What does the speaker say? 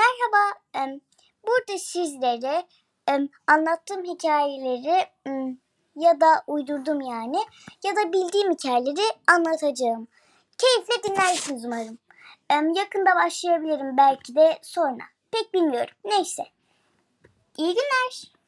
Merhaba. Burada sizlere anlattığım hikayeleri ya da uydurdum yani ya da bildiğim hikayeleri anlatacağım. Keyifle dinlersiniz umarım. Yakında başlayabilirim belki de sonra. Pek bilmiyorum. Neyse. İyi günler.